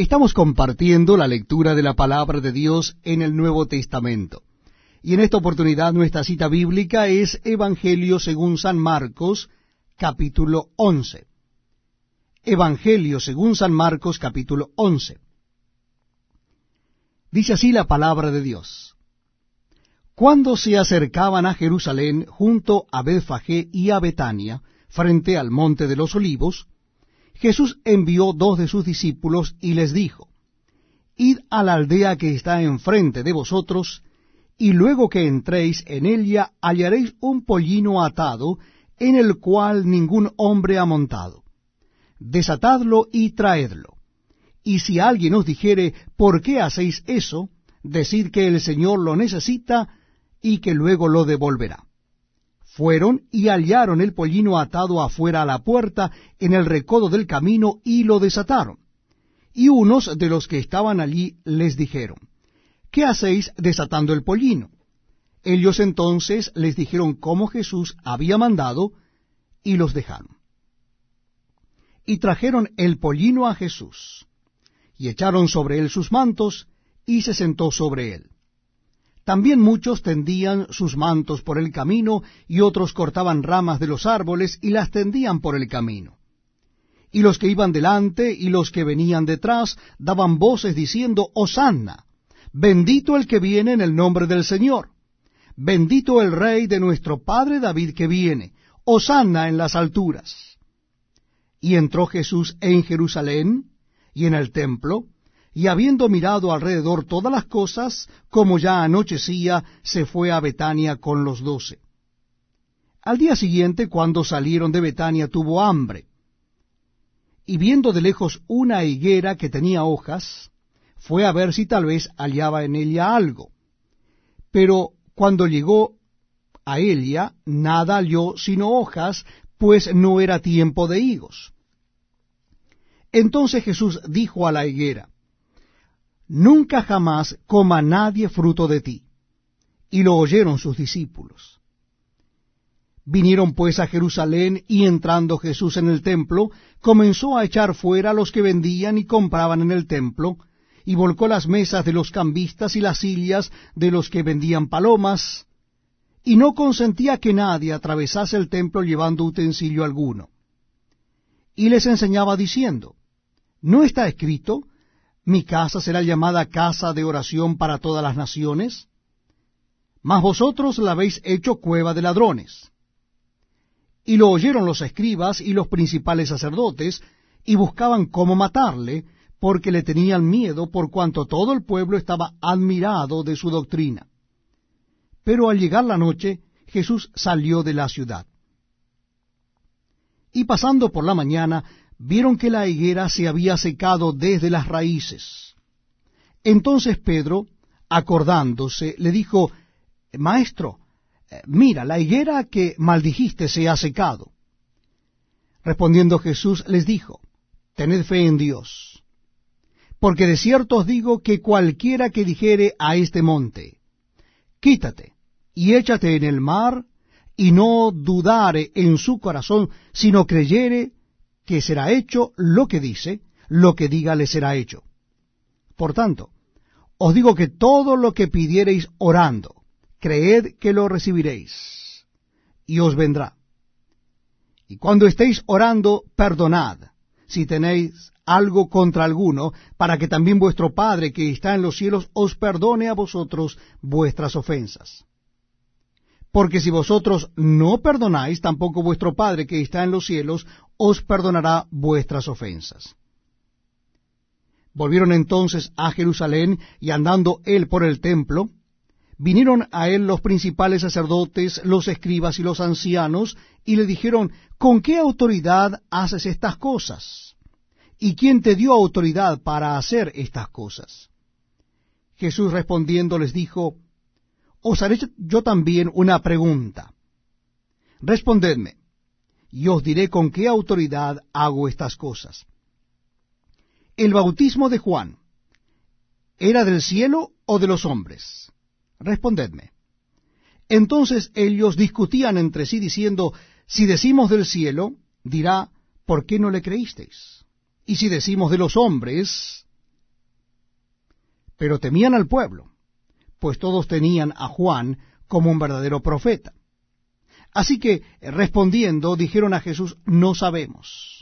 Estamos compartiendo la lectura de la palabra de Dios en el Nuevo Testamento. Y en esta oportunidad nuestra cita bíblica es Evangelio según San Marcos, capítulo 11. Evangelio según San Marcos, capítulo 11. Dice así la palabra de Dios. Cuando se acercaban a Jerusalén junto a Betfagé y a Betania, frente al monte de los olivos, Jesús envió dos de sus discípulos y les dijo, Id a la aldea que está enfrente de vosotros, y luego que entréis en ella hallaréis un pollino atado, en el cual ningún hombre ha montado. Desatadlo y traedlo. Y si alguien os dijere, ¿por qué hacéis eso? Decid que el Señor lo necesita y que luego lo devolverá. Fueron y hallaron el pollino atado afuera a la puerta en el recodo del camino y lo desataron. Y unos de los que estaban allí les dijeron, ¿qué hacéis desatando el pollino? Ellos entonces les dijeron cómo Jesús había mandado y los dejaron. Y trajeron el pollino a Jesús, y echaron sobre él sus mantos, y se sentó sobre él. También muchos tendían sus mantos por el camino, y otros cortaban ramas de los árboles y las tendían por el camino. Y los que iban delante y los que venían detrás daban voces diciendo, Hosanna, bendito el que viene en el nombre del Señor, bendito el rey de nuestro padre David que viene, Hosanna en las alturas. Y entró Jesús en Jerusalén y en el templo, y habiendo mirado alrededor todas las cosas, como ya anochecía, se fue a Betania con los doce. Al día siguiente, cuando salieron de Betania, tuvo hambre. Y viendo de lejos una higuera que tenía hojas, fue a ver si tal vez hallaba en ella algo. Pero cuando llegó a ella, nada halló sino hojas, pues no era tiempo de higos. Entonces Jesús dijo a la higuera, nunca jamás coma nadie fruto de ti. Y lo oyeron sus discípulos. Vinieron pues a Jerusalén y entrando Jesús en el templo, comenzó a echar fuera a los que vendían y compraban en el templo, y volcó las mesas de los cambistas y las sillas de los que vendían palomas, y no consentía que nadie atravesase el templo llevando utensilio alguno. Y les enseñaba diciendo, ¿no está escrito, mi casa será llamada casa de oración para todas las naciones, mas vosotros la habéis hecho cueva de ladrones. Y lo oyeron los escribas y los principales sacerdotes, y buscaban cómo matarle, porque le tenían miedo por cuanto todo el pueblo estaba admirado de su doctrina. Pero al llegar la noche, Jesús salió de la ciudad. Y pasando por la mañana, vieron que la higuera se había secado desde las raíces. Entonces Pedro, acordándose, le dijo, Maestro, eh, mira, la higuera que maldijiste se ha secado. Respondiendo Jesús les dijo, Tened fe en Dios, porque de cierto os digo que cualquiera que dijere a este monte, Quítate y échate en el mar, y no dudare en su corazón, sino creyere que será hecho lo que dice, lo que diga le será hecho. Por tanto, os digo que todo lo que pidiereis orando, creed que lo recibiréis, y os vendrá. Y cuando estéis orando, perdonad, si tenéis algo contra alguno, para que también vuestro Padre que está en los cielos os perdone a vosotros vuestras ofensas. Porque si vosotros no perdonáis, tampoco vuestro Padre que está en los cielos os perdonará vuestras ofensas. Volvieron entonces a Jerusalén y andando él por el templo, vinieron a él los principales sacerdotes, los escribas y los ancianos, y le dijeron, ¿con qué autoridad haces estas cosas? ¿Y quién te dio autoridad para hacer estas cosas? Jesús respondiendo les dijo, os haré yo también una pregunta. Respondedme, y os diré con qué autoridad hago estas cosas. ¿El bautismo de Juan era del cielo o de los hombres? Respondedme. Entonces ellos discutían entre sí diciendo, si decimos del cielo, dirá, ¿por qué no le creísteis? Y si decimos de los hombres, pero temían al pueblo, pues todos tenían a Juan como un verdadero profeta. Así que, respondiendo, dijeron a Jesús, no sabemos.